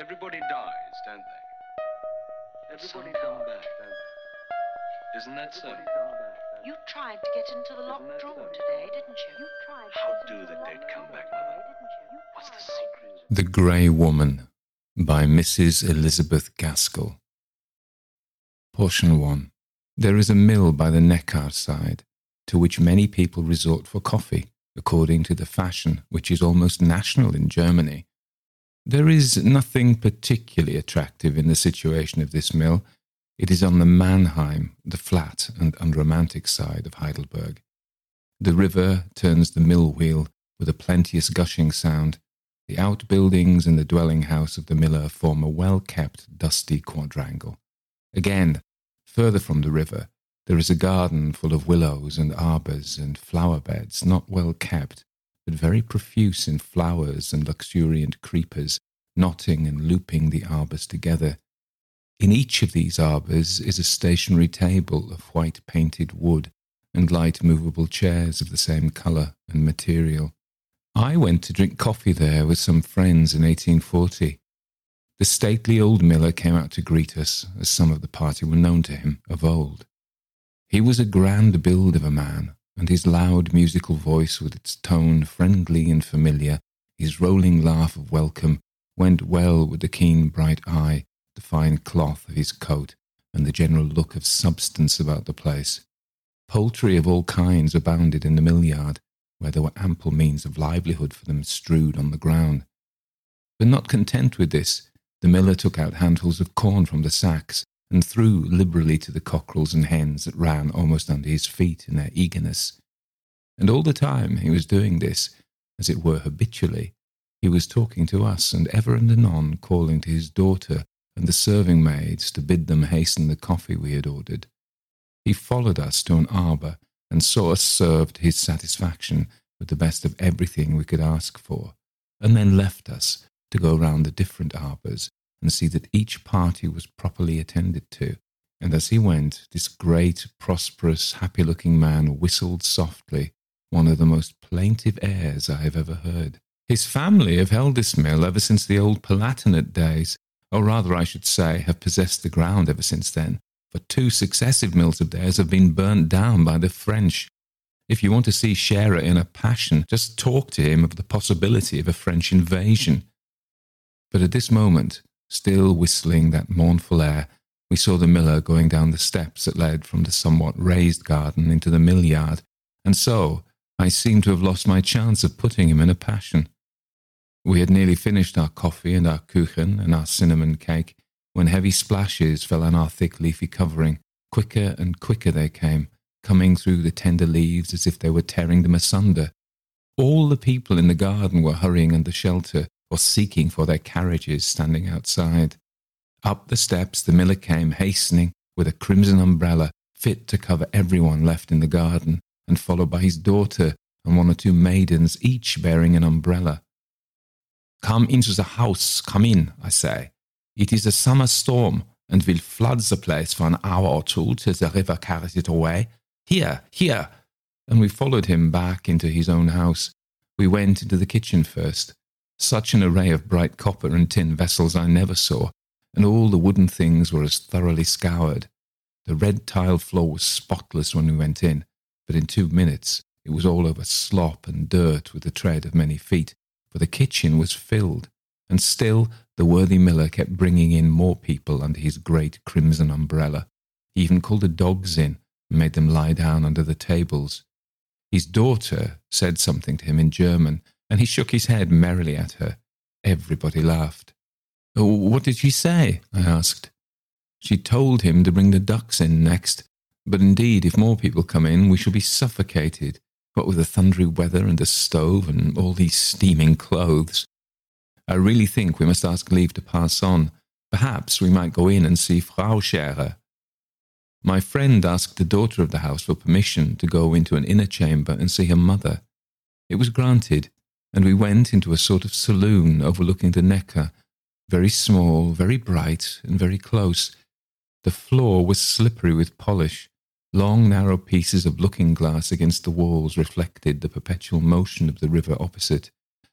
Everybody dies, don't they? Everybody come back, don't they? Isn't that so? You tried to get into the locked drawer today, didn't you? You tried. How do the dead come back, Mother? What's the secret? The Grey Woman by Mrs. Elizabeth Gaskell. Portion 1. There is a mill by the Neckar side, to which many people resort for coffee, according to the fashion which is almost national in Germany. There is nothing particularly attractive in the situation of this mill. It is on the Mannheim, the flat and unromantic side of Heidelberg. The river turns the mill wheel with a plenteous gushing sound. The outbuildings and the dwelling house of the miller form a well kept, dusty quadrangle. Again, further from the river, there is a garden full of willows and arbours and flower beds, not well kept, but very profuse in flowers and luxuriant creepers, knotting and looping the arbours together. In each of these arbours is a stationary table of white painted wood and light movable chairs of the same colour and material. I went to drink coffee there with some friends in 1840. The stately old miller came out to greet us, as some of the party were known to him of old. He was a grand build of a man, and his loud musical voice, with its tone friendly and familiar, his rolling laugh of welcome, went well with the keen bright eye, the fine cloth of his coat, and the general look of substance about the place. Poultry of all kinds abounded in the mill yard, where there were ample means of livelihood for them strewed on the ground. But not content with this, the miller took out handfuls of corn from the sacks and threw liberally to the cockerels and hens that ran almost under his feet in their eagerness. And all the time he was doing this, as it were habitually, he was talking to us and ever and anon calling to his daughter and the serving maids to bid them hasten the coffee we had ordered. He followed us to an arbour and saw us served to his satisfaction with the best of everything we could ask for, and then left us to go round the different arbours and see that each party was properly attended to. And as he went, this great, prosperous, happy looking man whistled softly one of the most plaintive airs I have ever heard. His family have held this mill ever since the old Palatinate days, or rather, I should say, have possessed the ground ever since then, for two successive mills of theirs have been burnt down by the French. If you want to see Scherer in a passion, just talk to him of the possibility of a French invasion. But at this moment, Still whistling that mournful air, we saw the miller going down the steps that led from the somewhat raised garden into the mill yard, and so I seemed to have lost my chance of putting him in a passion. We had nearly finished our coffee and our kuchen and our cinnamon cake when heavy splashes fell on our thick leafy covering. Quicker and quicker they came, coming through the tender leaves as if they were tearing them asunder. All the people in the garden were hurrying under shelter, or seeking for their carriages standing outside. Up the steps the miller came hastening with a crimson umbrella fit to cover everyone left in the garden, and followed by his daughter and one or two maidens, each bearing an umbrella. Come into the house, come in, I say. It is a summer storm, and will flood the place for an hour or two till the river carries it away. Here, here! And we followed him back into his own house. We went into the kitchen first, such an array of bright copper and tin vessels I never saw, and all the wooden things were as thoroughly scoured. The red tiled floor was spotless when we went in, but in two minutes it was all over slop and dirt with the tread of many feet, for the kitchen was filled, and still the worthy miller kept bringing in more people under his great crimson umbrella. He even called the dogs in and made them lie down under the tables. His daughter said something to him in German, and he shook his head merrily at her. Everybody laughed. What did she say? I asked. She told him to bring the ducks in next, but indeed, if more people come in, we shall be suffocated, what with the thundery weather and the stove and all these steaming clothes. I really think we must ask leave to pass on. Perhaps we might go in and see Frau Scherer. My friend asked the daughter of the house for permission to go into an inner chamber and see her mother. It was granted, and we went into a sort of saloon overlooking the Neckar, very small, very bright, and very close. The floor was slippery with polish. Long, narrow pieces of looking glass against the walls reflected the perpetual motion of the river opposite.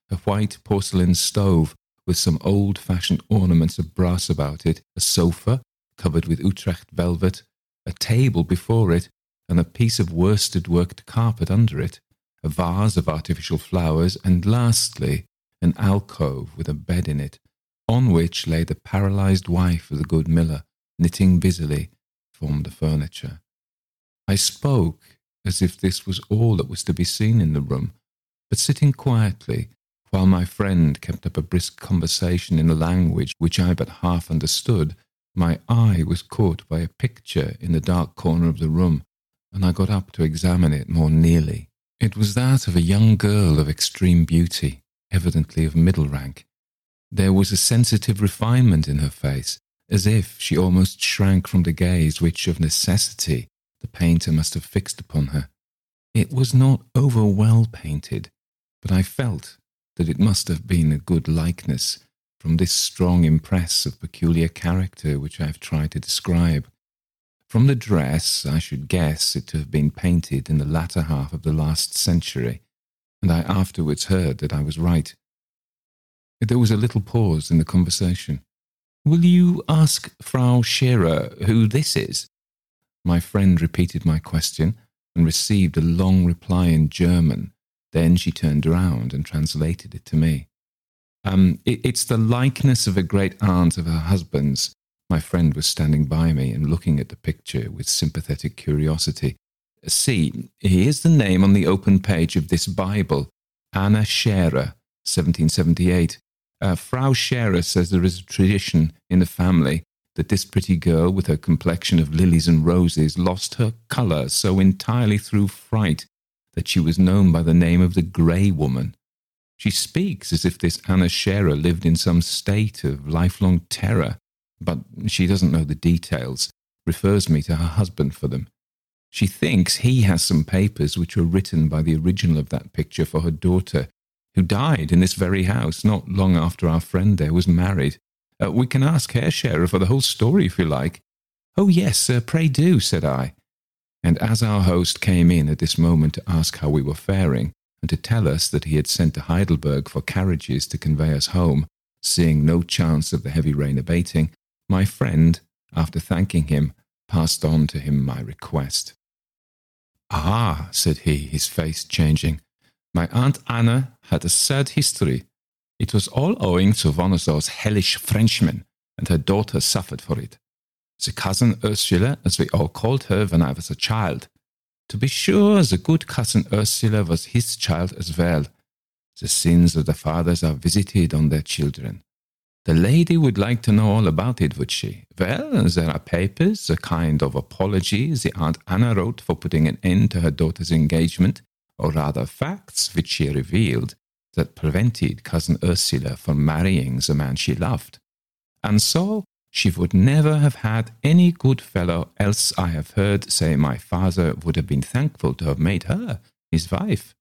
A white porcelain stove with some old fashioned ornaments of brass about it, a sofa covered with Utrecht velvet, a table before it, and a piece of worsted worked carpet under it, a vase of artificial flowers, and lastly, an alcove with a bed in it, on which lay the paralyzed wife of the good miller, knitting busily, formed the furniture. I spoke as if this was all that was to be seen in the room, but sitting quietly, while my friend kept up a brisk conversation in a language which I but half understood, my eye was caught by a picture in the dark corner of the room, and I got up to examine it more nearly. It was that of a young girl of extreme beauty, evidently of middle rank. There was a sensitive refinement in her face, as if she almost shrank from the gaze which, of necessity, the painter must have fixed upon her. It was not over well painted, but I felt that it must have been a good likeness from this strong impress of peculiar character which I have tried to describe. From the dress, I should guess it to have been painted in the latter half of the last century, and I afterwards heard that I was right. There was a little pause in the conversation. Will you ask Frau Scherer who this is? My friend repeated my question and received a long reply in German. Then she turned around and translated it to me. Um, it, it's the likeness of a great aunt of her husband's. My friend was standing by me and looking at the picture with sympathetic curiosity. See, here's the name on the open page of this Bible Anna Scherer, 1778. Uh, Frau Scherer says there is a tradition in the family that this pretty girl, with her complexion of lilies and roses, lost her colour so entirely through fright that she was known by the name of the Grey Woman. She speaks as if this Anna Scherer lived in some state of lifelong terror, but she doesn't know the details, refers me to her husband for them. She thinks he has some papers which were written by the original of that picture for her daughter, who died in this very house not long after our friend there was married. Uh, we can ask Herr Scherer for the whole story if you like. Oh, yes, sir, pray do, said I. And as our host came in at this moment to ask how we were faring, and to tell us that he had sent to Heidelberg for carriages to convey us home, seeing no chance of the heavy rain abating, my friend, after thanking him, passed on to him my request. Ah, said he, his face changing, my Aunt Anna had a sad history. It was all owing to one of those hellish Frenchmen, and her daughter suffered for it. The cousin Ursula, as we all called her when I was a child, to be sure, the good cousin Ursula was his child as well. The sins of the fathers are visited on their children. The lady would like to know all about it, would she? Well, there are papers, a kind of apology the Aunt Anna wrote for putting an end to her daughter's engagement, or rather facts which she revealed that prevented cousin Ursula from marrying the man she loved. And so she would never have had any good fellow, else I have heard say my father would have been thankful to have made her his wife.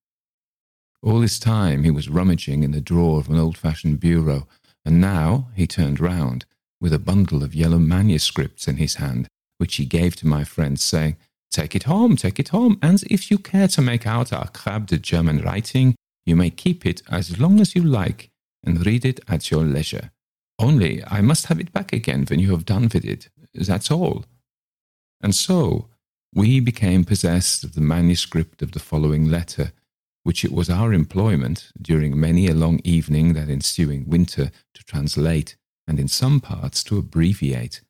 All this time he was rummaging in the drawer of an old fashioned bureau, and now he turned round with a bundle of yellow manuscripts in his hand, which he gave to my friend, saying, Take it home, take it home, and if you care to make out our crabbed German writing, you may keep it as long as you like and read it at your leisure. Only I must have it back again when you have done with it. That's all. And so we became possessed of the manuscript of the following letter, which it was our employment during many a long evening that ensuing winter to translate and in some parts to abbreviate.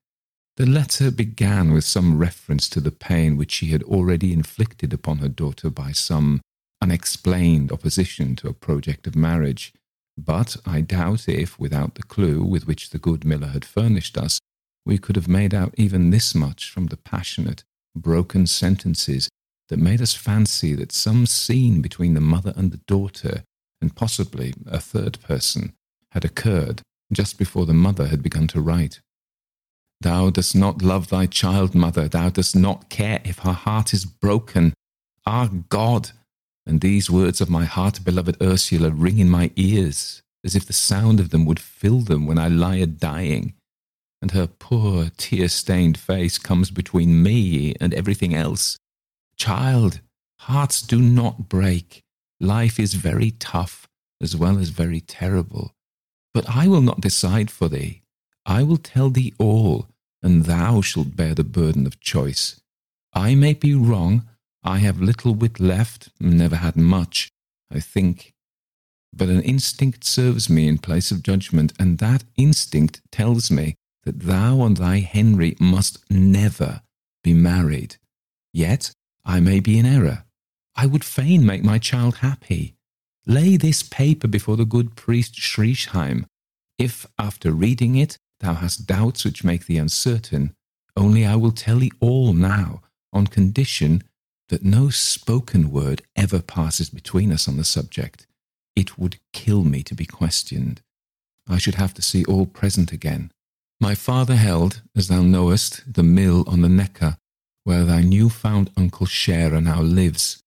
The letter began with some reference to the pain which she had already inflicted upon her daughter by some unexplained opposition to a project of marriage but I doubt if, without the clue with which the good miller had furnished us, we could have made out even this much from the passionate, broken sentences that made us fancy that some scene between the mother and the daughter, and possibly a third person, had occurred just before the mother had begun to write. Thou dost not love thy child, mother. Thou dost not care if her heart is broken. Ah, God, and these words of my heart beloved Ursula ring in my ears, as if the sound of them would fill them when I lie a dying, and her poor tear stained face comes between me and everything else. Child, hearts do not break. Life is very tough as well as very terrible. But I will not decide for thee. I will tell thee all, and thou shalt bear the burden of choice. I may be wrong. I have little wit left, never had much, I think. But an instinct serves me in place of judgment, and that instinct tells me that thou and thy Henry must never be married. Yet I may be in error. I would fain make my child happy. Lay this paper before the good priest Schriesheim. If, after reading it, thou hast doubts which make thee uncertain, only I will tell thee all now, on condition that no spoken word ever passes between us on the subject. It would kill me to be questioned. I should have to see all present again. My father held, as thou knowest, the mill on the Neckar, where thy new-found uncle Scherer now lives.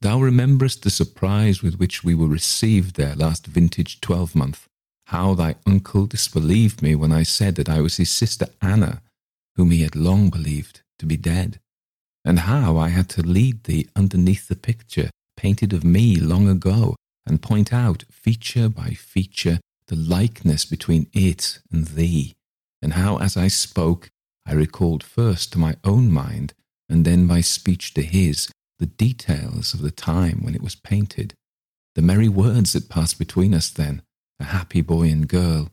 Thou rememberest the surprise with which we were received there last vintage twelvemonth, how thy uncle disbelieved me when I said that I was his sister Anna, whom he had long believed to be dead, and how I had to lead thee underneath the picture painted of me long ago, and point out, feature by feature, the likeness between it and thee, and how, as I spoke, I recalled first to my own mind, and then by speech to his, the details of the time when it was painted, the merry words that passed between us then, a happy boy and girl,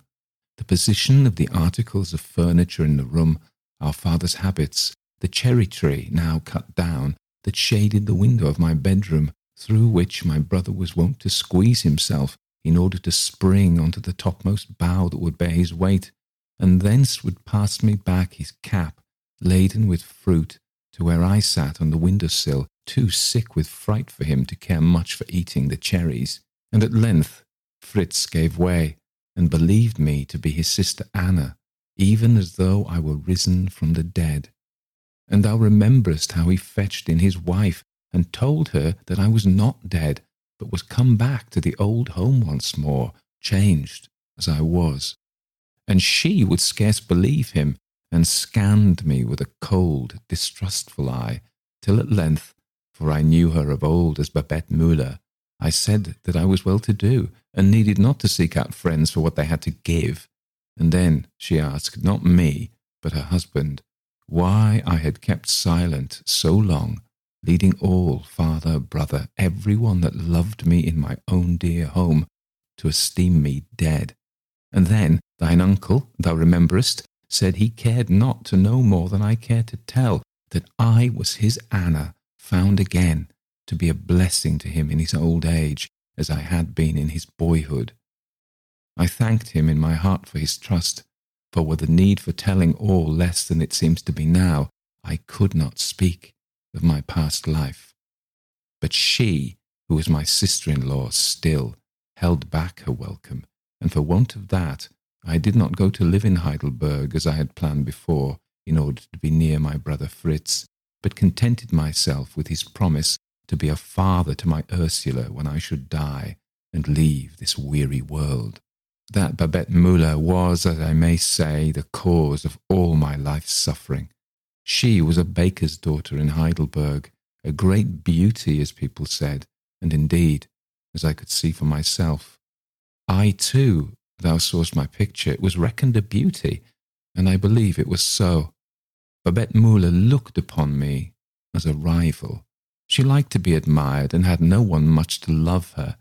the position of the articles of furniture in the room, our father's habits, the cherry tree now cut down that shaded the window of my bedroom, through which my brother was wont to squeeze himself in order to spring onto the topmost bough that would bear his weight, and thence would pass me back his cap, laden with fruit, to where I sat on the window sill, too sick with fright for him to care much for eating the cherries. And at length Fritz gave way, and believed me to be his sister Anna, even as though I were risen from the dead. And thou rememberest how he fetched in his wife and told her that I was not dead, but was come back to the old home once more, changed as I was. And she would scarce believe him, and scanned me with a cold, distrustful eye, till at length, for I knew her of old as Babette Müller, I said that I was well to do, and needed not to seek out friends for what they had to give. And then she asked, not me, but her husband, why I had kept silent so long leading all, father, brother, every one that loved me in my own dear home, to esteem me dead. And then thine uncle, thou rememberest, said he cared not to know more than I care to tell, that I was his Anna, found again, to be a blessing to him in his old age, as I had been in his boyhood. I thanked him in my heart for his trust, for were the need for telling all less than it seems to be now, I could not speak of my past life. But she, who was my sister in law still, held back her welcome, and for want of that, I did not go to live in Heidelberg as I had planned before, in order to be near my brother Fritz, but contented myself with his promise to be a father to my Ursula when I should die and leave this weary world. That Babette Müller was, as I may say, the cause of all my life's suffering. She was a baker's daughter in Heidelberg, a great beauty, as people said, and indeed, as I could see for myself. I, too, thou sawest my picture, it was reckoned a beauty, and I believe it was so. Babette Müller looked upon me as a rival. She liked to be admired and had no one much to love her.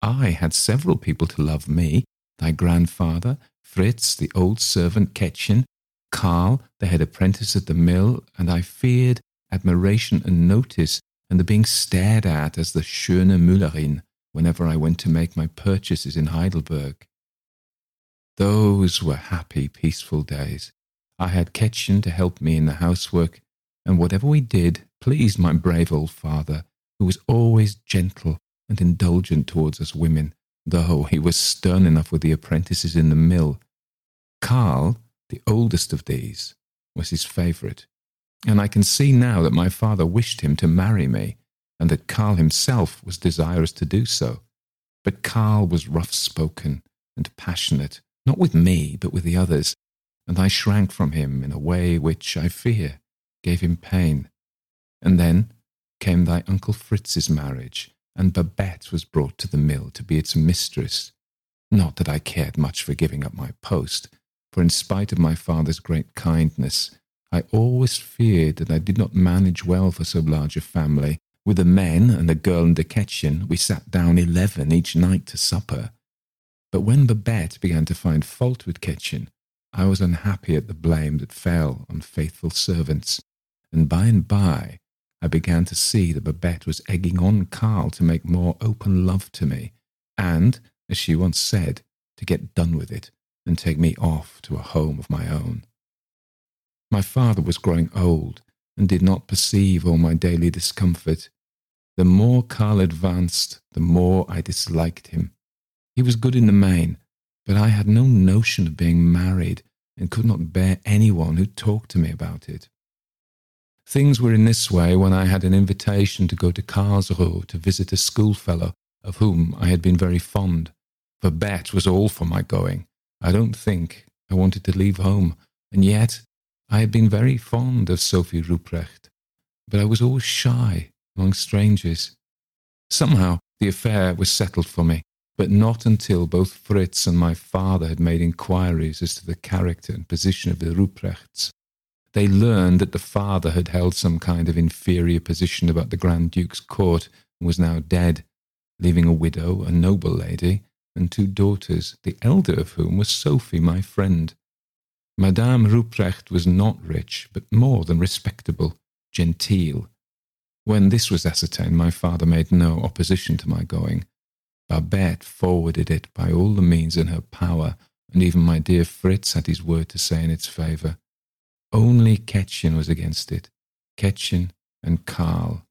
I had several people to love me, thy grandfather, Fritz, the old servant Kätzchen, Karl, the head apprentice at the mill, and I feared admiration and notice and the being stared at as the schöne Müllerin whenever I went to make my purchases in Heidelberg. Those were happy, peaceful days. I had Kätzchen to help me in the housework, and whatever we did pleased my brave old father, who was always gentle and indulgent towards us women, though he was stern enough with the apprentices in the mill. Karl the oldest of these, was his favourite, and I can see now that my father wished him to marry me, and that Karl himself was desirous to do so. But Karl was rough spoken and passionate, not with me, but with the others, and I shrank from him in a way which, I fear, gave him pain. And then came thy Uncle Fritz's marriage, and Babette was brought to the mill to be its mistress. Not that I cared much for giving up my post, for in spite of my father's great kindness, I always feared that I did not manage well for so large a family. With the men and the girl in the kitchen, we sat down eleven each night to supper. But when Babette began to find fault with Kätzchen, I was unhappy at the blame that fell on faithful servants, and by and by I began to see that Babette was egging on Karl to make more open love to me, and, as she once said, to get done with it and take me off to a home of my own. My father was growing old and did not perceive all my daily discomfort. The more Karl advanced, the more I disliked him. He was good in the main, but I had no notion of being married and could not bear anyone who talked to me about it. Things were in this way when I had an invitation to go to Karlsruhe to visit a schoolfellow of whom I had been very fond. Babette was all for my going. I don't think I wanted to leave home, and yet I had been very fond of Sophie Ruprecht, but I was always shy among strangers. Somehow the affair was settled for me, but not until both Fritz and my father had made inquiries as to the character and position of the Ruprechts. They learned that the father had held some kind of inferior position about the Grand Duke's court and was now dead, leaving a widow, a noble lady, and two daughters, the elder of whom was Sophie, my friend. Madame Ruprecht was not rich, but more than respectable, genteel. When this was ascertained, my father made no opposition to my going. Babette forwarded it by all the means in her power, and even my dear Fritz had his word to say in its favour. Only Kätzchen was against it, Kätzchen and Karl.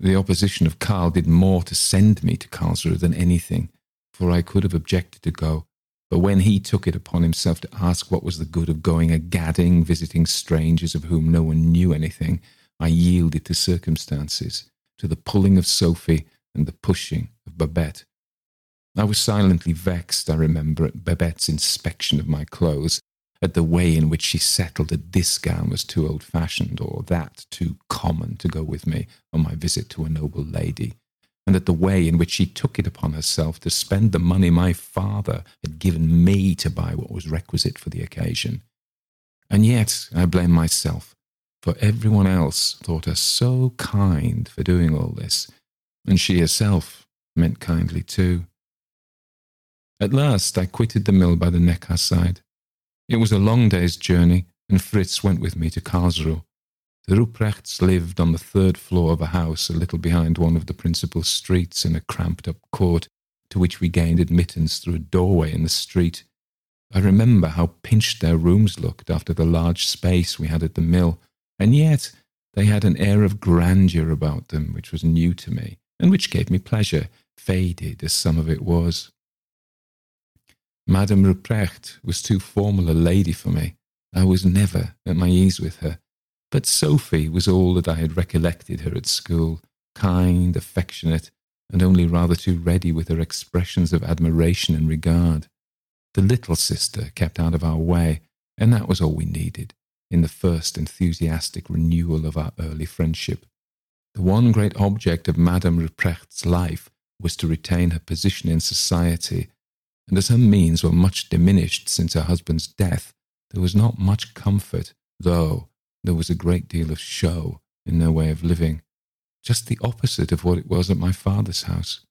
The opposition of Karl did more to send me to Karlsruhe than anything, for I could have objected to go, but when he took it upon himself to ask what was the good of going a gadding, visiting strangers of whom no one knew anything, I yielded to circumstances, to the pulling of Sophie and the pushing of Babette. I was silently vexed, I remember, at Babette's inspection of my clothes, at the way in which she settled that this gown was too old fashioned or that too common to go with me on my visit to a noble lady and at the way in which she took it upon herself to spend the money my father had given me to buy what was requisite for the occasion. And yet I blame myself, for everyone else thought her so kind for doing all this, and she herself meant kindly too. At last I quitted the mill by the Neckar side. It was a long day's journey, and Fritz went with me to Karlsruhe. The Ruprechts lived on the third floor of a house a little behind one of the principal streets in a cramped up court to which we gained admittance through a doorway in the street. I remember how pinched their rooms looked after the large space we had at the mill, and yet they had an air of grandeur about them which was new to me, and which gave me pleasure, faded as some of it was. Madame Ruprecht was too formal a lady for me. I was never at my ease with her, but Sophie was all that I had recollected her at school kind, affectionate, and only rather too ready with her expressions of admiration and regard. The little sister kept out of our way, and that was all we needed in the first enthusiastic renewal of our early friendship. The one great object of Madame Ruprecht's life was to retain her position in society, and as her means were much diminished since her husband's death, there was not much comfort, though, there was a great deal of show in their way of living, just the opposite of what it was at my father's house.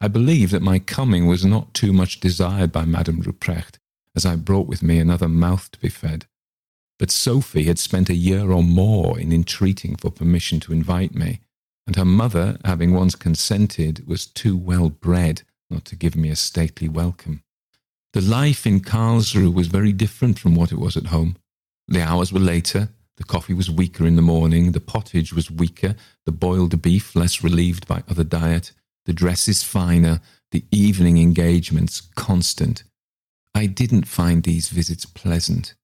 I believe that my coming was not too much desired by Madame Ruprecht, as I brought with me another mouth to be fed. But Sophie had spent a year or more in entreating for permission to invite me, and her mother, having once consented, was too well bred not to give me a stately welcome. The life in Karlsruhe was very different from what it was at home. The hours were later, the coffee was weaker in the morning, the pottage was weaker, the boiled beef less relieved by other diet, the dresses finer, the evening engagements constant. I didn't find these visits pleasant.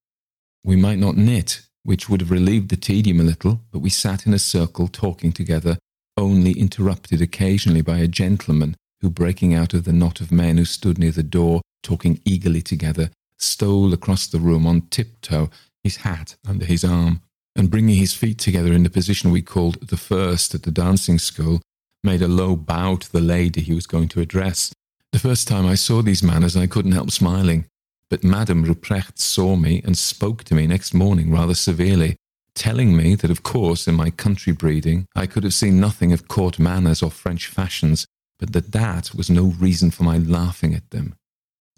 We might not knit, which would have relieved the tedium a little, but we sat in a circle talking together, only interrupted occasionally by a gentleman who, breaking out of the knot of men who stood near the door, talking eagerly together, stole across the room on tiptoe, his hat under his arm and bringing his feet together in the position we called the first at the dancing school, made a low bow to the lady he was going to address. The first time I saw these manners, I couldn't help smiling, but Madame Ruprecht saw me and spoke to me next morning rather severely, telling me that, of course, in my country breeding, I could have seen nothing of court manners or French fashions, but that that was no reason for my laughing at them.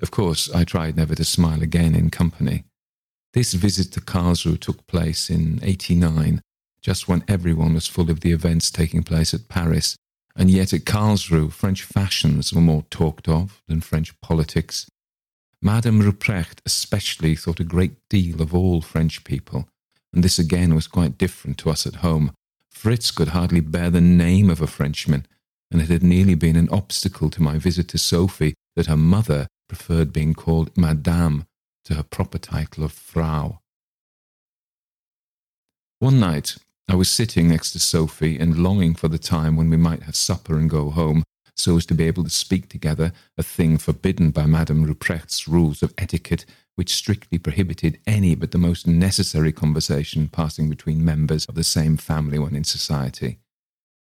Of course, I tried never to smile again in company. This visit to Karlsruhe took place in 89, just when everyone was full of the events taking place at Paris, and yet at Karlsruhe, French fashions were more talked of than French politics. Madame Ruprecht especially thought a great deal of all French people, and this again was quite different to us at home. Fritz could hardly bear the name of a Frenchman, and it had nearly been an obstacle to my visit to Sophie that her mother preferred being called Madame to her proper title of Frau. One night, I was sitting next to Sophie and longing for the time when we might have supper and go home, so as to be able to speak together, a thing forbidden by Madame Ruprecht's rules of etiquette, which strictly prohibited any but the most necessary conversation passing between members of the same family when in society.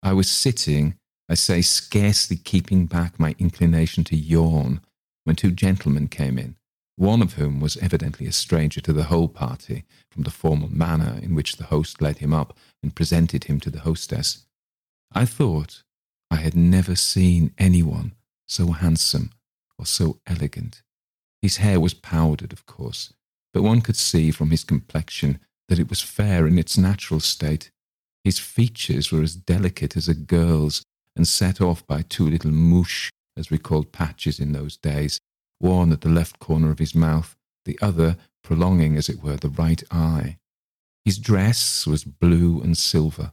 I was sitting, I say, scarcely keeping back my inclination to yawn, when two gentlemen came in one of whom was evidently a stranger to the whole party, from the formal manner in which the host led him up and presented him to the hostess. I thought I had never seen anyone so handsome or so elegant. His hair was powdered, of course, but one could see from his complexion that it was fair in its natural state. His features were as delicate as a girl's and set off by two little mouches, as we called patches in those days, one at the left corner of his mouth, the other prolonging, as it were, the right eye. His dress was blue and silver.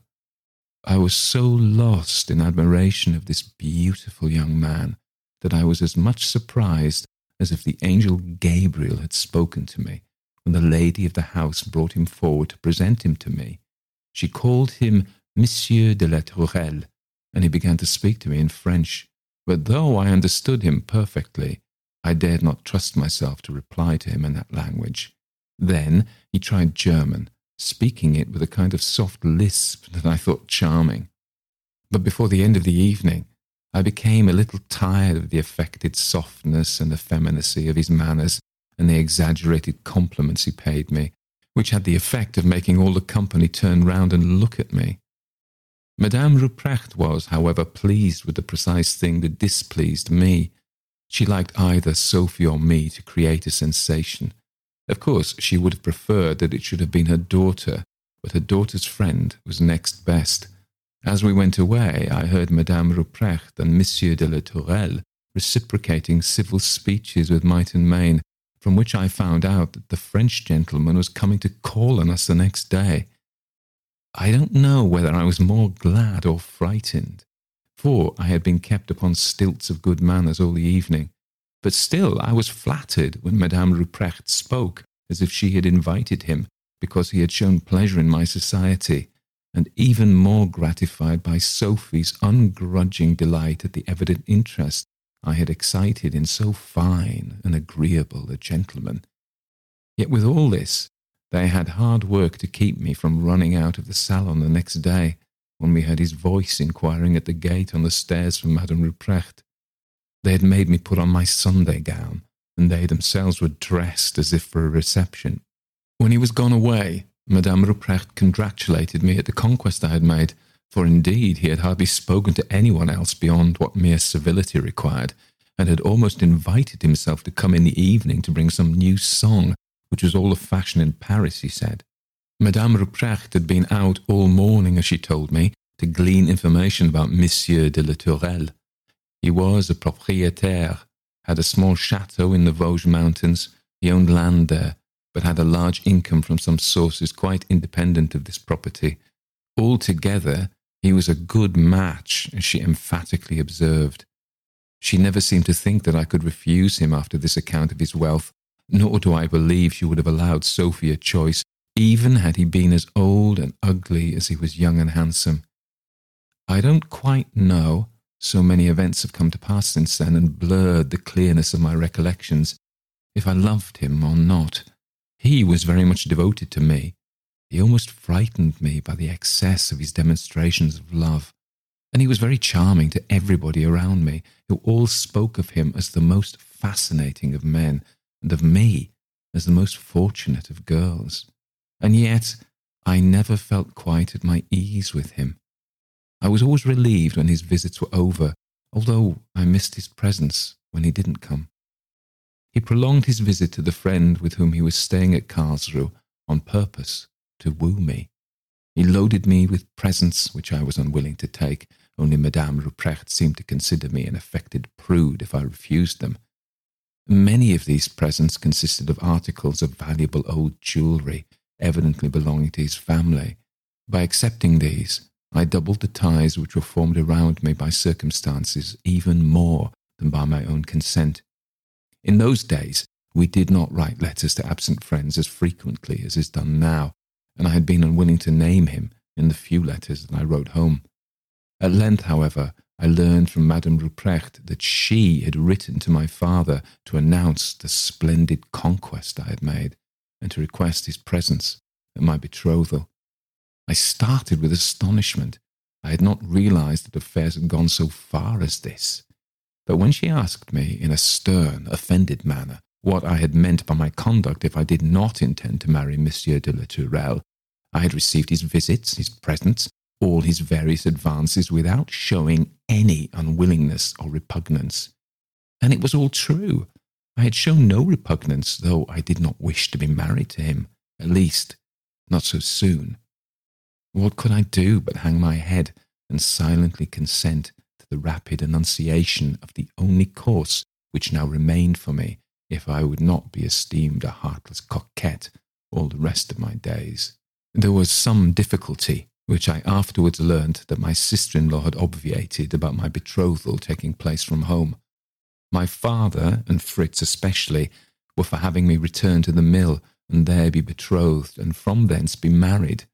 I was so lost in admiration of this beautiful young man that I was as much surprised as if the angel Gabriel had spoken to me when the lady of the house brought him forward to present him to me. She called him Monsieur de la Tourelle, and he began to speak to me in French. But though I understood him perfectly, I dared not trust myself to reply to him in that language. Then he tried German, speaking it with a kind of soft lisp that I thought charming. But before the end of the evening, I became a little tired of the affected softness and effeminacy of his manners and the exaggerated compliments he paid me, which had the effect of making all the company turn round and look at me. Madame Ruprecht was, however, pleased with the precise thing that displeased me, she liked either Sophie or me to create a sensation. Of course, she would have preferred that it should have been her daughter, but her daughter's friend was next best. As we went away, I heard Madame Ruprecht and Monsieur de la Tourelle reciprocating civil speeches with might and main, from which I found out that the French gentleman was coming to call on us the next day. I don't know whether I was more glad or frightened for I had been kept upon stilts of good manners all the evening. But still I was flattered when Madame Ruprecht spoke as if she had invited him because he had shown pleasure in my society, and even more gratified by Sophie's ungrudging delight at the evident interest I had excited in so fine and agreeable a gentleman. Yet with all this, they had hard work to keep me from running out of the salon the next day, when we heard his voice inquiring at the gate on the stairs for Madame Ruprecht. They had made me put on my Sunday gown, and they themselves were dressed as if for a reception. When he was gone away, Madame Ruprecht congratulated me at the conquest I had made, for indeed he had hardly spoken to anyone else beyond what mere civility required, and had almost invited himself to come in the evening to bring some new song, which was all the fashion in Paris, he said. Madame Ruprecht had been out all morning, as she told me, to glean information about Monsieur de la Tourelle. He was a propriétaire, had a small chateau in the Vosges mountains, he owned land there, but had a large income from some sources quite independent of this property. Altogether, he was a good match, as she emphatically observed. She never seemed to think that I could refuse him after this account of his wealth, nor do I believe she would have allowed Sophie a choice even had he been as old and ugly as he was young and handsome. I don't quite know, so many events have come to pass since then and blurred the clearness of my recollections, if I loved him or not. He was very much devoted to me. He almost frightened me by the excess of his demonstrations of love. And he was very charming to everybody around me, who all spoke of him as the most fascinating of men, and of me as the most fortunate of girls. And yet, I never felt quite at my ease with him. I was always relieved when his visits were over, although I missed his presence when he didn't come. He prolonged his visit to the friend with whom he was staying at Karlsruhe on purpose to woo me. He loaded me with presents which I was unwilling to take, only Madame Ruprecht seemed to consider me an affected prude if I refused them. Many of these presents consisted of articles of valuable old jewellery, evidently belonging to his family. By accepting these, I doubled the ties which were formed around me by circumstances even more than by my own consent. In those days, we did not write letters to absent friends as frequently as is done now, and I had been unwilling to name him in the few letters that I wrote home. At length, however, I learned from Madame Ruprecht that she had written to my father to announce the splendid conquest I had made and to request his presence at my betrothal. I started with astonishment. I had not realized that affairs had gone so far as this. But when she asked me, in a stern, offended manner, what I had meant by my conduct if I did not intend to marry Monsieur de la Tourelle, I had received his visits, his presents, all his various advances without showing any unwillingness or repugnance. And it was all true. I had shown no repugnance, though I did not wish to be married to him, at least not so soon. What could I do but hang my head and silently consent to the rapid enunciation of the only course which now remained for me if I would not be esteemed a heartless coquette all the rest of my days? There was some difficulty which I afterwards learned that my sister in law had obviated about my betrothal taking place from home. My father, and Fritz especially, were for having me return to the mill and there be betrothed, and from thence be married.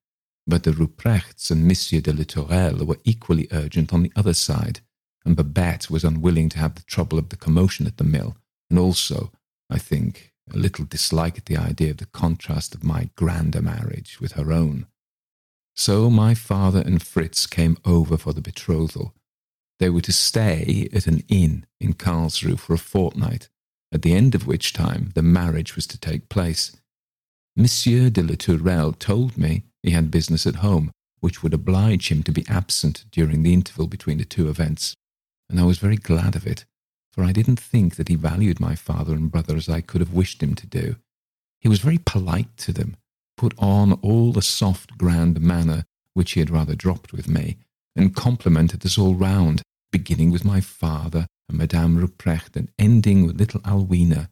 But the Ruprechts and Monsieur de la Tourelle were equally urgent on the other side, and Babette was unwilling to have the trouble of the commotion at the mill, and also, I think, a little dislike at the idea of the contrast of my grander marriage with her own. So my father and Fritz came over for the betrothal. They were to stay at an inn in Karlsruhe for a fortnight, at the end of which time the marriage was to take place. Monsieur de la Tourelle told me he had business at home, which would oblige him to be absent during the interval between the two events, and I was very glad of it, for I didn't think that he valued my father and brother as I could have wished him to do. He was very polite to them, put on all the soft, grand manner which he had rather dropped with me, and complimented us all round, beginning with my father and Madame Ruprecht and ending with little Alwina.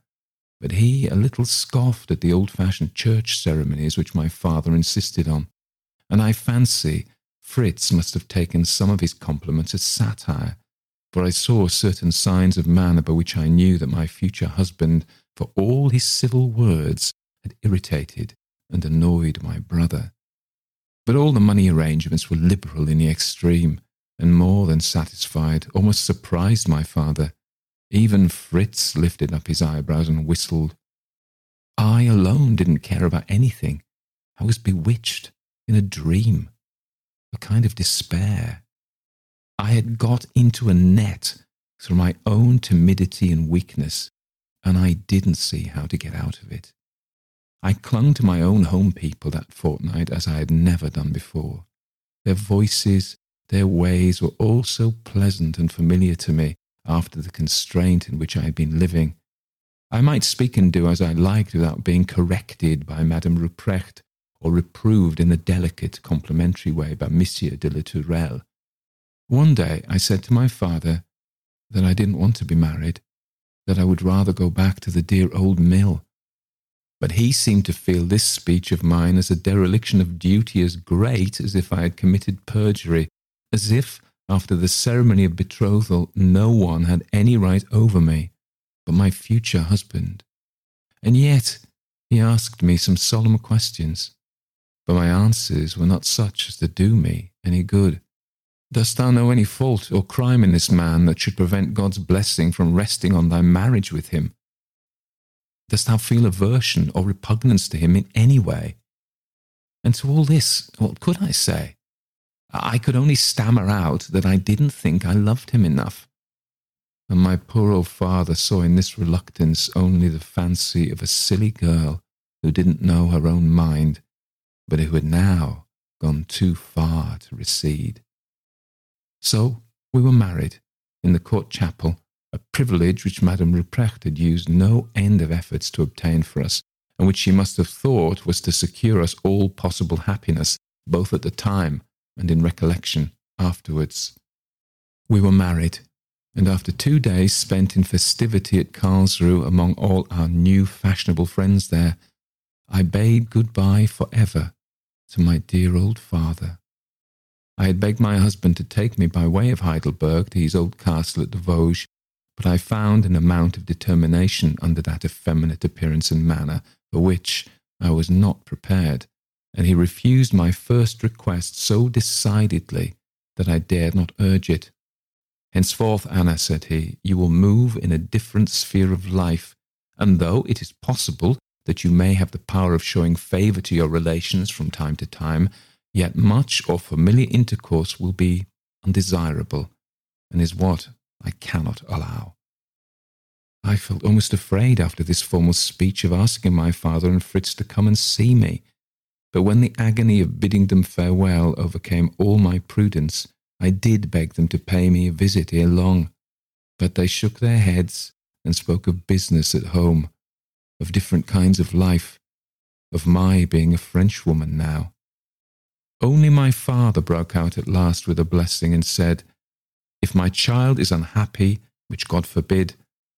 But he a little scoffed at the old fashioned church ceremonies which my father insisted on, and I fancy Fritz must have taken some of his compliments as satire, for I saw certain signs of manner by which I knew that my future husband, for all his civil words, had irritated and annoyed my brother. But all the money arrangements were liberal in the extreme, and more than satisfied, almost surprised my father. Even Fritz lifted up his eyebrows and whistled. I alone didn't care about anything. I was bewitched in a dream, a kind of despair. I had got into a net through my own timidity and weakness, and I didn't see how to get out of it. I clung to my own home people that fortnight as I had never done before. Their voices, their ways were all so pleasant and familiar to me after the constraint in which I had been living. I might speak and do as I liked without being corrected by Madame Ruprecht or reproved in a delicate, complimentary way by Monsieur de la Tourelle. One day I said to my father that I didn't want to be married, that I would rather go back to the dear old mill but he seemed to feel this speech of mine as a dereliction of duty as great as if I had committed perjury, as if, after the ceremony of betrothal, no one had any right over me but my future husband. And yet he asked me some solemn questions, but my answers were not such as to do me any good. Dost thou know any fault or crime in this man that should prevent God's blessing from resting on thy marriage with him? Dost thou feel aversion or repugnance to him in any way? And to all this, what could I say? I could only stammer out that I didn't think I loved him enough. And my poor old father saw in this reluctance only the fancy of a silly girl who didn't know her own mind, but who had now gone too far to recede. So we were married in the court chapel, a privilege which Madame Ruprecht had used no end of efforts to obtain for us, and which she must have thought was to secure us all possible happiness, both at the time and in recollection afterwards. We were married, and after two days spent in festivity at Karlsruhe among all our new fashionable friends there, I bade good-bye for ever to my dear old father. I had begged my husband to take me by way of Heidelberg to his old castle at the Vosges, but I found an amount of determination under that effeminate appearance and manner for which I was not prepared, and he refused my first request so decidedly that I dared not urge it. Henceforth, Anna, said he, you will move in a different sphere of life, and though it is possible that you may have the power of showing favour to your relations from time to time, yet much or familiar intercourse will be undesirable, and is what I cannot allow. I felt almost afraid after this formal speech of asking my father and Fritz to come and see me. But when the agony of bidding them farewell overcame all my prudence, I did beg them to pay me a visit ere long. But they shook their heads and spoke of business at home, of different kinds of life, of my being a Frenchwoman now. Only my father broke out at last with a blessing and said, If my child is unhappy, which God forbid,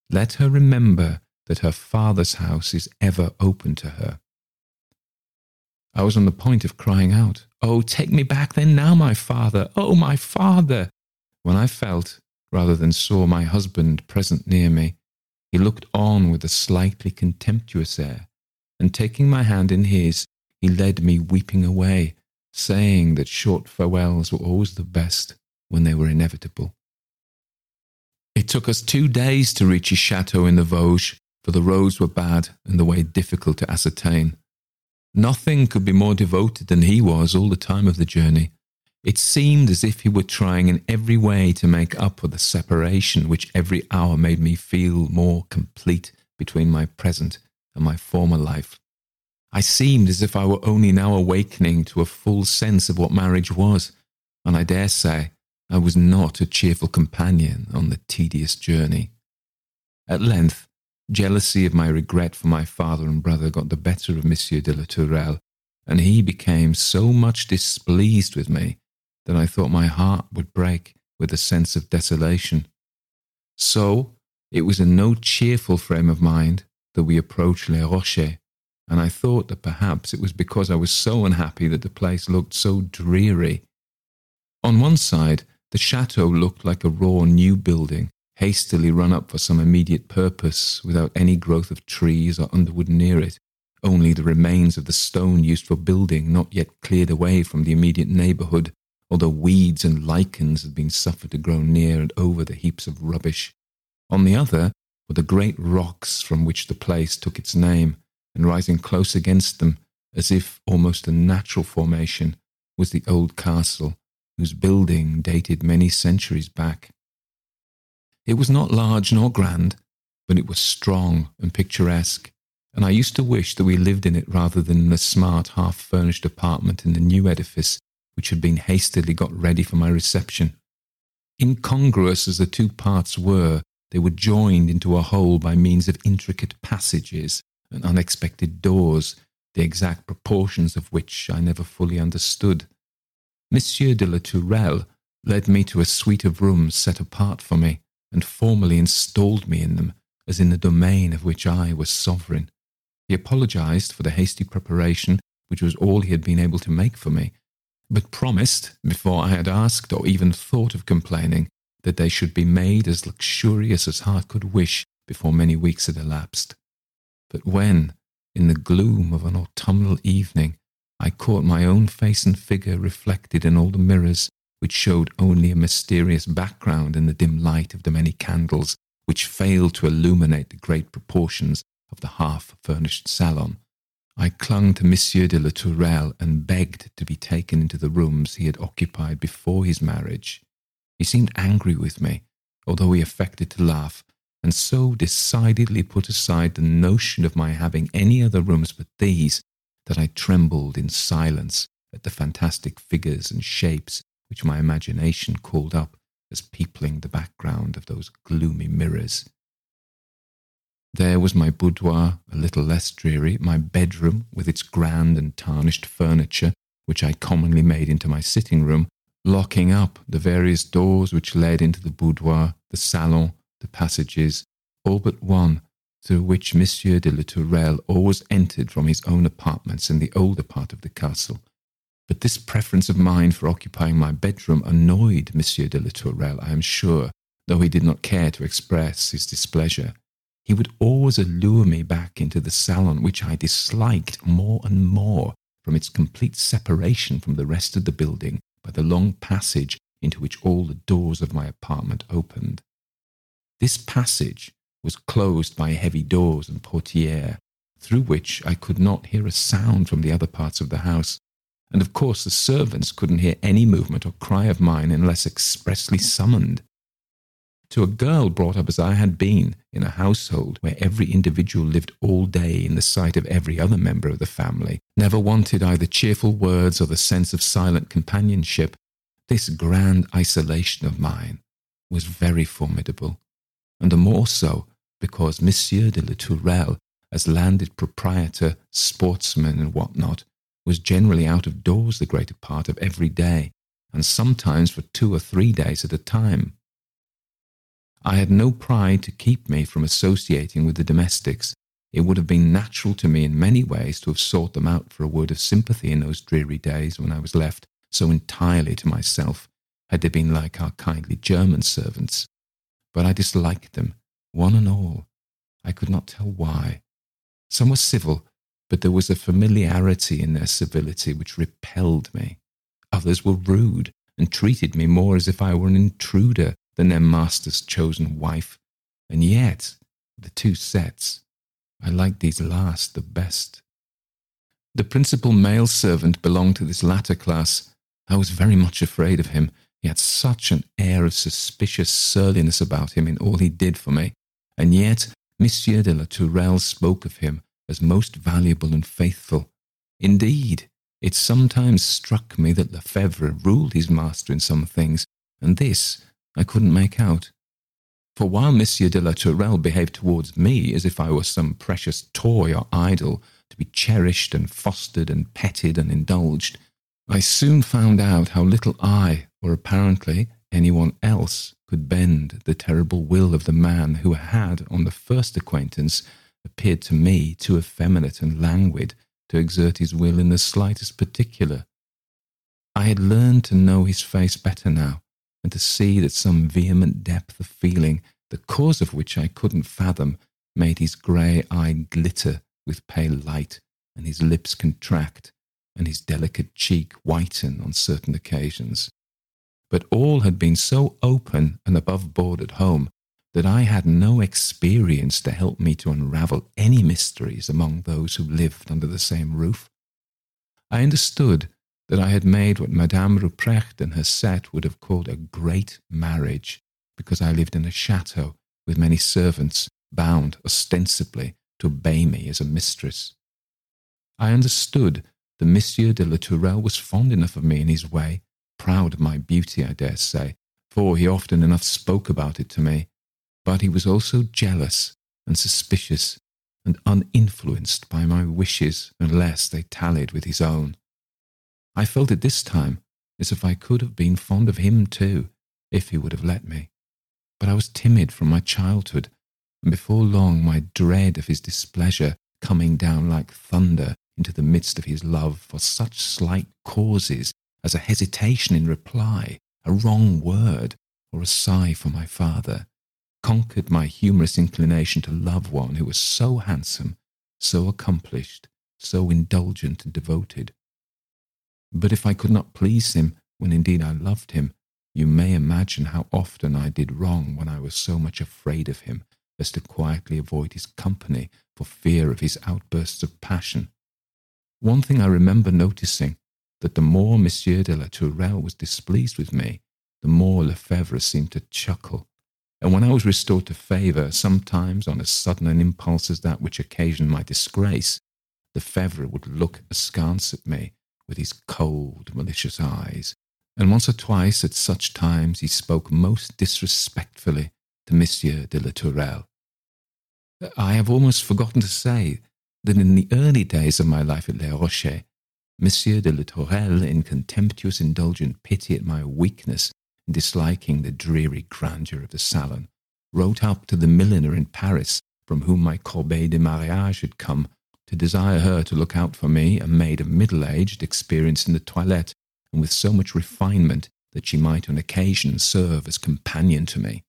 let her remember that her father's house is ever open to her. I was on the point of crying out, Oh, take me back then now, my father! Oh, my father! When I felt, rather than saw, my husband present near me, he looked on with a slightly contemptuous air, and taking my hand in his, he led me weeping away, saying that short farewells were always the best when they were inevitable. It took us two days to reach his chateau in the Vosges, for the roads were bad and the way difficult to ascertain. Nothing could be more devoted than he was all the time of the journey. It seemed as if he were trying in every way to make up for the separation which every hour made me feel more complete between my present and my former life. I seemed as if I were only now awakening to a full sense of what marriage was, and I dare say I was not a cheerful companion on the tedious journey. At length, jealousy of my regret for my father and brother got the better of Monsieur de la Tourelle, and he became so much displeased with me that I thought my heart would break with a sense of desolation. So, it was in no cheerful frame of mind that we approached Les Rochers, and I thought that perhaps it was because I was so unhappy that the place looked so dreary. On one side, the chateau looked like a raw new building, hastily run up for some immediate purpose, without any growth of trees or underwood near it, only the remains of the stone used for building not yet cleared away from the immediate neighbourhood, although weeds and lichens had been suffered to grow near and over the heaps of rubbish. On the other were the great rocks from which the place took its name, and rising close against them, as if almost a natural formation, was the old castle, whose building dated many centuries back. It was not large nor grand, but it was strong and picturesque, and I used to wish that we lived in it rather than in the smart, half furnished apartment in the new edifice which had been hastily got ready for my reception. Incongruous as the two parts were, they were joined into a whole by means of intricate passages and unexpected doors, the exact proportions of which I never fully understood. Monsieur de la Tourelle led me to a suite of rooms set apart for me, and formally installed me in them as in the domain of which I was sovereign. He apologized for the hasty preparation, which was all he had been able to make for me, but promised, before I had asked or even thought of complaining, that they should be made as luxurious as heart could wish before many weeks had elapsed. But when, in the gloom of an autumnal evening, I caught my own face and figure reflected in all the mirrors, which showed only a mysterious background in the dim light of the many candles which failed to illuminate the great proportions of the half furnished salon. I clung to Monsieur de la Tourelle and begged to be taken into the rooms he had occupied before his marriage. He seemed angry with me, although he affected to laugh, and so decidedly put aside the notion of my having any other rooms but these that I trembled in silence at the fantastic figures and shapes which my imagination called up as peopling the background of those gloomy mirrors. There was my boudoir, a little less dreary, my bedroom with its grand and tarnished furniture, which I commonly made into my sitting room, locking up the various doors which led into the boudoir, the salon, the passages, all but one, through which Monsieur de la Tourelle always entered from his own apartments in the older part of the castle. But this preference of mine for occupying my bedroom annoyed Monsieur de la Tourelle, I am sure, though he did not care to express his displeasure. He would always allure me back into the salon, which I disliked more and more from its complete separation from the rest of the building by the long passage into which all the doors of my apartment opened. This passage was closed by heavy doors and portières, through which I could not hear a sound from the other parts of the house, and of course the servants couldn't hear any movement or cry of mine unless expressly summoned. To a girl brought up as I had been, in a household where every individual lived all day in the sight of every other member of the family, never wanted either cheerful words or the sense of silent companionship, this grand isolation of mine was very formidable, and the more so because Monsieur de la Tourelle, as landed proprietor, sportsman, and what not, was generally out of doors the greater part of every day, and sometimes for two or three days at a time. I had no pride to keep me from associating with the domestics. It would have been natural to me in many ways to have sought them out for a word of sympathy in those dreary days when I was left so entirely to myself, had they been like our kindly German servants. But I disliked them, one and all. I could not tell why. Some were civil, but there was a familiarity in their civility which repelled me. Others were rude and treated me more as if I were an intruder than their master's chosen wife. And yet, the two sets, I liked these last the best. The principal male servant belonged to this latter class. I was very much afraid of him. He had such an air of suspicious surliness about him in all he did for me, and yet Monsieur de la Tourelle spoke of him as most valuable and faithful. Indeed, it sometimes struck me that Lefebvre ruled his master in some things, and this I couldn't make out. For while Monsieur de la Tourelle behaved towards me as if I were some precious toy or idol to be cherished and fostered and petted and indulged, I soon found out how little I, or apparently anyone else, could bend the terrible will of the man who had, on the first acquaintance, appeared to me too effeminate and languid to exert his will in the slightest particular. I had learned to know his face better now, and to see that some vehement depth of feeling, the cause of which I couldn't fathom, made his grey eye glitter with pale light, and his lips contract, and his delicate cheek whiten on certain occasions. But all had been so open and above board at home that I had no experience to help me to unravel any mysteries among those who lived under the same roof. I understood that I had made what Madame Ruprecht and her set would have called a great marriage, because I lived in a chateau with many servants, bound ostensibly to obey me as a mistress. I understood that Monsieur de la Tourelle was fond enough of me in his way, proud of my beauty, I dare say, for he often enough spoke about it to me, but he was also jealous and suspicious and uninfluenced by my wishes unless they tallied with his own. I felt at this time as if I could have been fond of him too, if he would have let me. But I was timid from my childhood, and before long my dread of his displeasure coming down like thunder into the midst of his love for such slight causes as a hesitation in reply, a wrong word, or a sigh for my father, conquered my humorous inclination to love one who was so handsome, so accomplished, so indulgent and devoted. But if I could not please him when indeed I loved him, you may imagine how often I did wrong when I was so much afraid of him as to quietly avoid his company for fear of his outbursts of passion. one thing I remember noticing that the more Monsieur de la Tourelle was displeased with me, the more Lefebvre seemed to chuckle. And when I was restored to favour, sometimes on as sudden an impulse as that which occasioned my disgrace, Lefebvre would look askance at me with his cold, malicious eyes, and once or twice at such times he spoke most disrespectfully to Monsieur de la Tourelle. I have almost forgotten to say that in the early days of my life at Les Rochers, Monsieur de la Tourelle, in contemptuous indulgent pity at my weakness disliking the dreary grandeur of the salon, wrote up to the milliner in Paris from whom my corbeille de mariage had come to desire her to look out for me, a maid of middle aged, experienced in the toilette, and with so much refinement that she might on occasion serve as companion to me.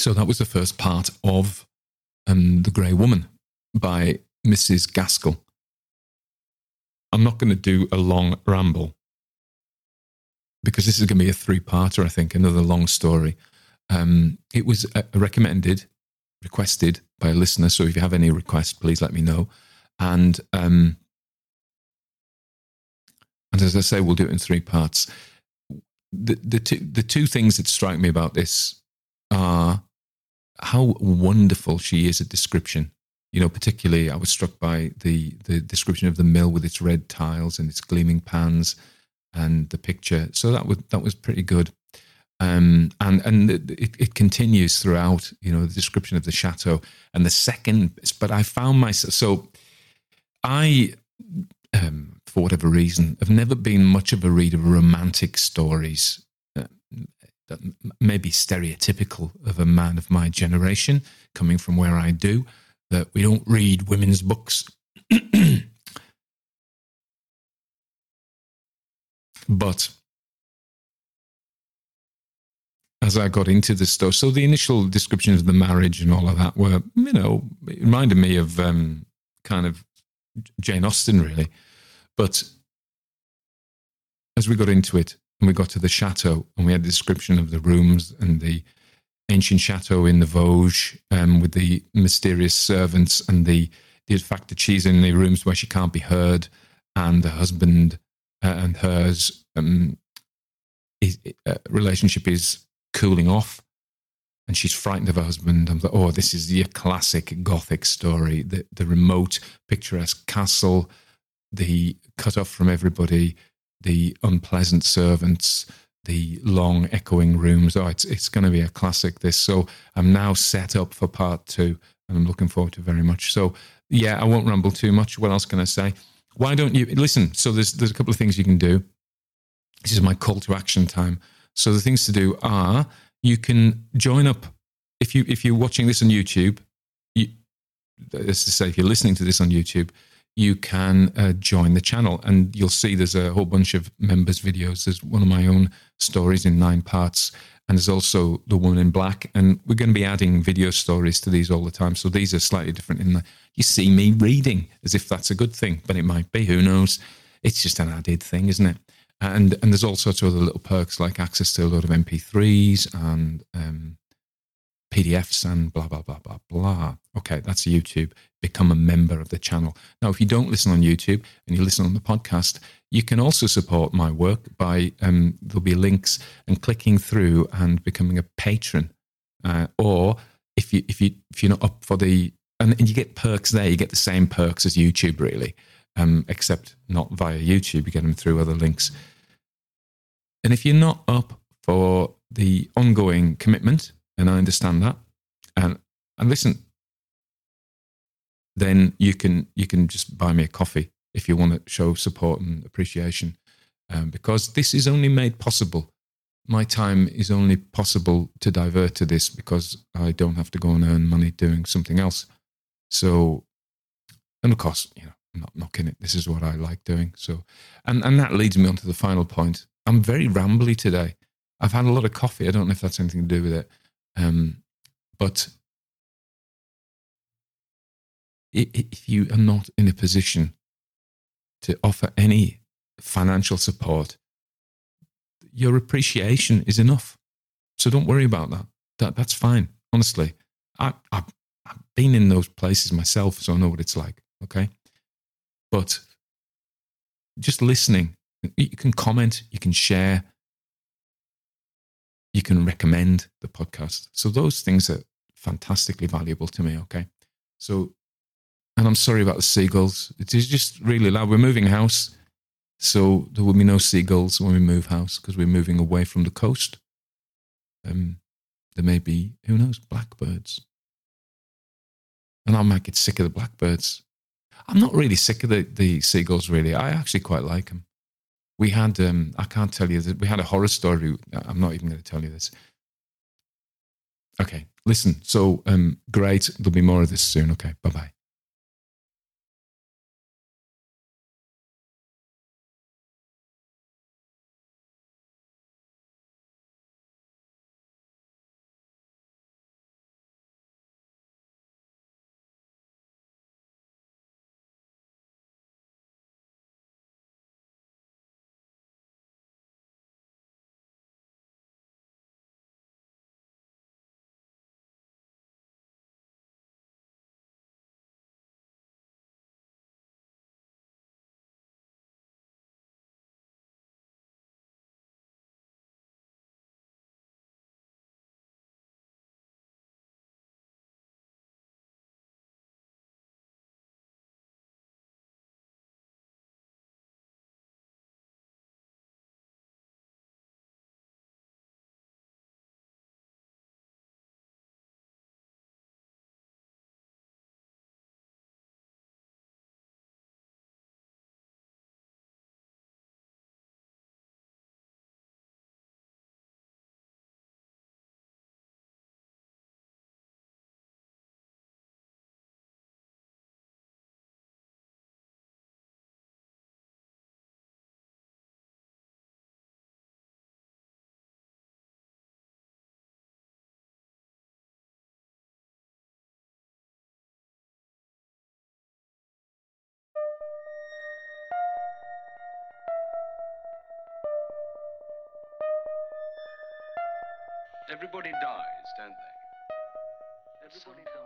So that was the first part of um, The Grey Woman by Mrs. Gaskell. I'm not going to do a long ramble because this is going to be a three parter, I think, another long story. Um, it was uh, recommended, requested by a listener. So if you have any requests, please let me know. And, um, and as I say, we'll do it in three parts. The, the, two, the two things that strike me about this are how wonderful she is at description. You know, particularly I was struck by the the description of the mill with its red tiles and its gleaming pans and the picture. So that was that was pretty good. Um, and and it, it continues throughout. You know, the description of the chateau and the second. But I found myself so. I, um, for whatever reason, have never been much of a reader of romantic stories that may be stereotypical of a man of my generation, coming from where I do, that we don't read women's books. but as I got into the stuff, so the initial descriptions of the marriage and all of that were, you know, it reminded me of um, kind of Jane Austen, really. But as we got into it, and we got to the chateau and we had a description of the rooms and the ancient chateau in the Vosges um, with the mysterious servants and the, the fact that she's in the rooms where she can't be heard and the husband uh, and hers um, uh, relationship is cooling off and she's frightened of her husband. I'm like, oh, this is the classic Gothic story. The, the remote, picturesque castle, the cut off from everybody, the unpleasant servants, the long echoing rooms. Oh, it's it's going to be a classic. This so I'm now set up for part two, and I'm looking forward to very much. So yeah, I won't ramble too much. What else can I say? Why don't you listen? So there's there's a couple of things you can do. This is my call to action time. So the things to do are you can join up if you if you're watching this on YouTube. You, as to say, if you're listening to this on YouTube, you can uh, join the channel. And you'll see there's a whole bunch of members videos. There's one of my own stories in nine parts and there's also the woman in black. And we're going to be adding video stories to these all the time. So these are slightly different in that you see me reading as if that's a good thing but it might be who knows? It's just an added thing isn't it? And and there's all sorts of other little perks like access to a lot of mp3s and um, PDFs and blah, blah, blah, blah, blah. Okay, that's YouTube. Become a member of the channel. Now, if you don't listen on YouTube and you listen on the podcast, you can also support my work by um, there'll be links and clicking through and becoming a patron. Uh, or if you if you if you're not up for the and, and, you get perks there, you get the same perks as YouTube really, um, except not via YouTube. You get them through other links. And if you're not up for the ongoing commitment and I understand that. And and listen, then you can you can just buy me a coffee if you want to show support and appreciation. um, because this is only made possible. My time is only possible to divert to this because I don't have to go and earn money doing something else. So, and of course, you know, I'm not knocking it. This is what I like doing. So, and, and that leads me on to the final point. I'm very rambly today. I've had a lot of coffee. I don't know if that's anything to do with it. Um, but if you are not in a position to offer any financial support, your appreciation is enough. So don't worry about that. That that's fine. Honestly, I, I've, I've been in those places myself, so I know what it's like. Okay, but just listening, you can comment, you can share, you can recommend the podcast. So those things are fantastically valuable to me. Okay, so and I'm sorry about the seagulls. It is just really loud. We're moving house, so there will be no seagulls when we move house because we're moving away from the coast. Um, there may be, who knows, blackbirds. And I might get sick of the blackbirds. I'm not really sick of the, the seagulls, really. I actually quite like them. We had, um, I can't tell you, that we had a horror story. I'm not even going to tell you this. Okay, listen. So, um, great. There'll be more of this soon. Okay, bye bye. Everybody dies, don't they? Everybody come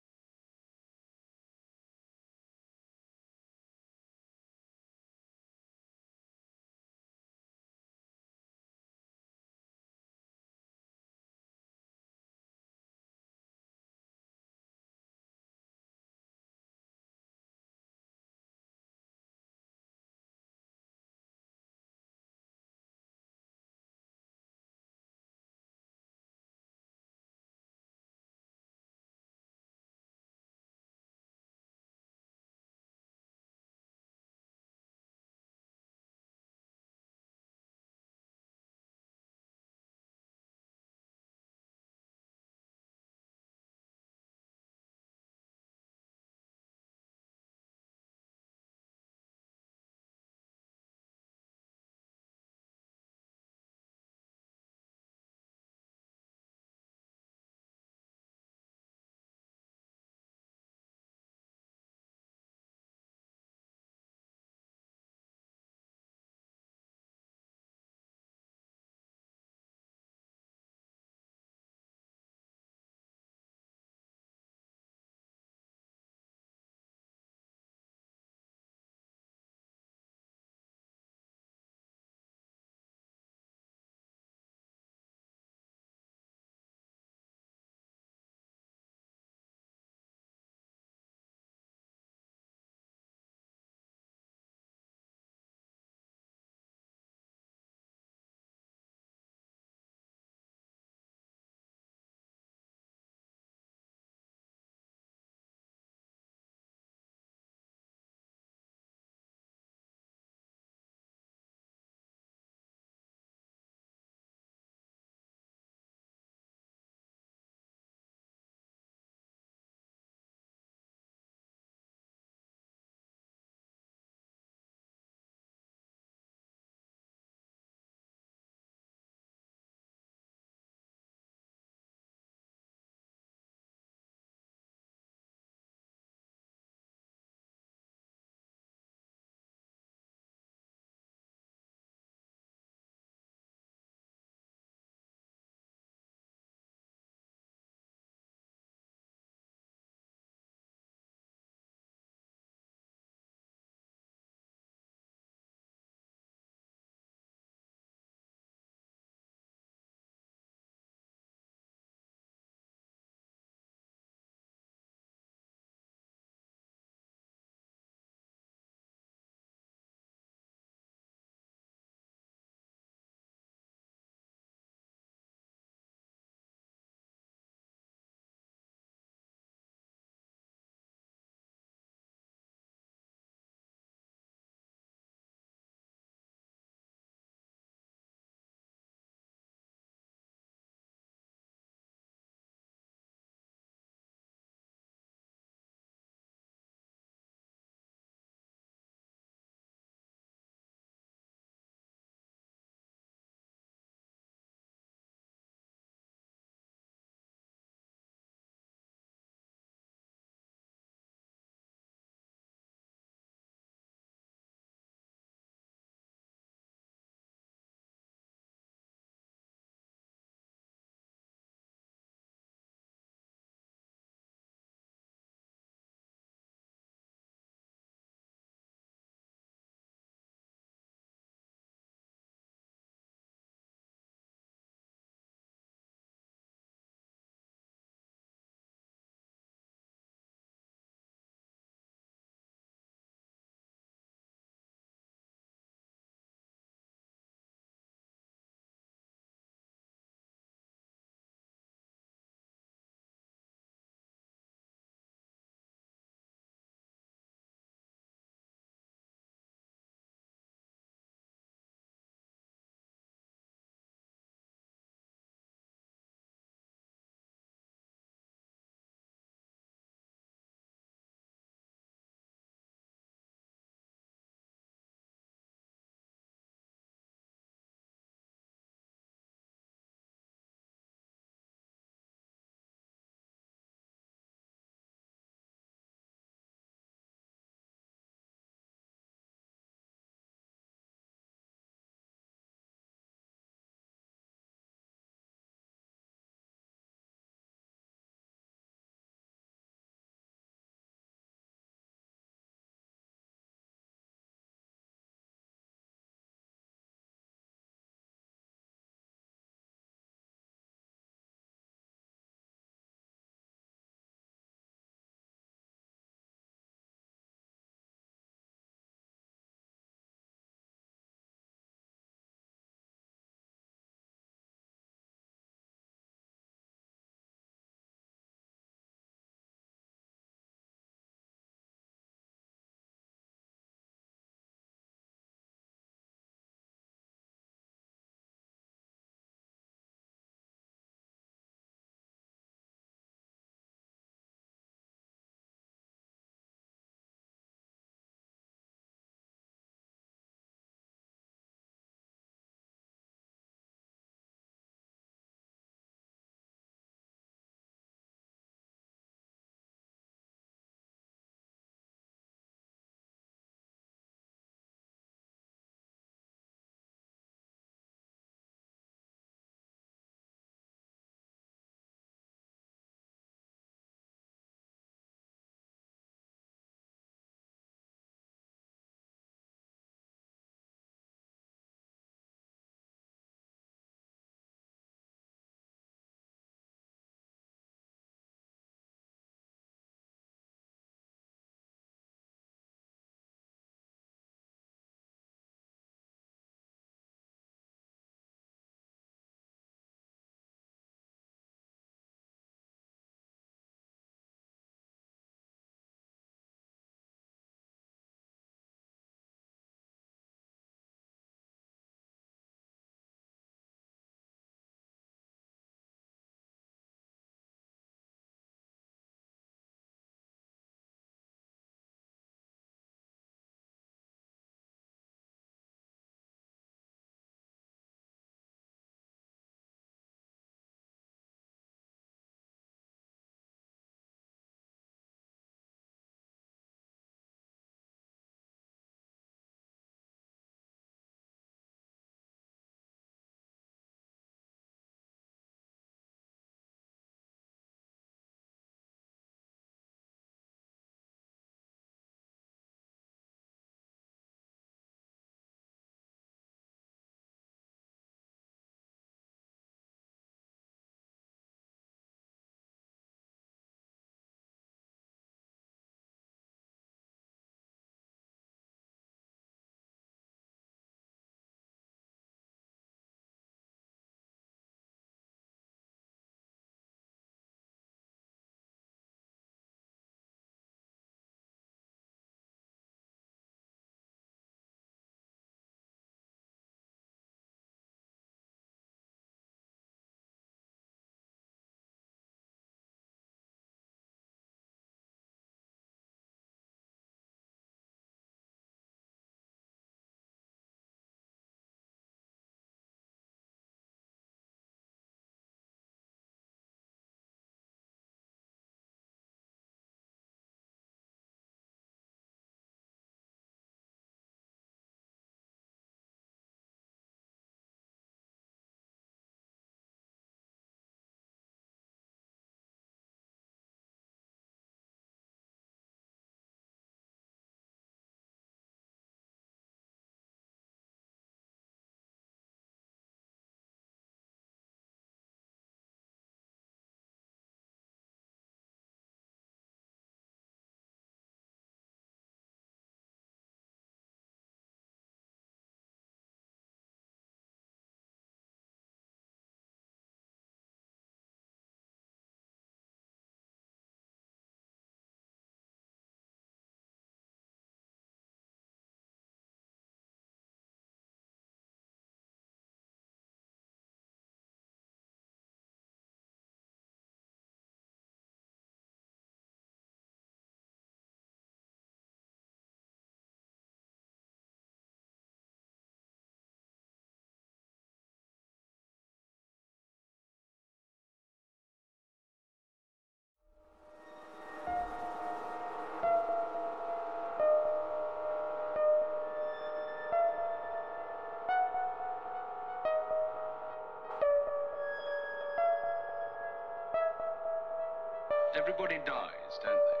Everybody dies, don't they?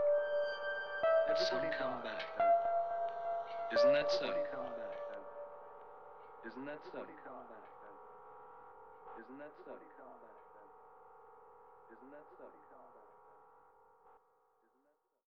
But some come back. Isn't that so? Isn't that so? Isn't that so? Isn't that so?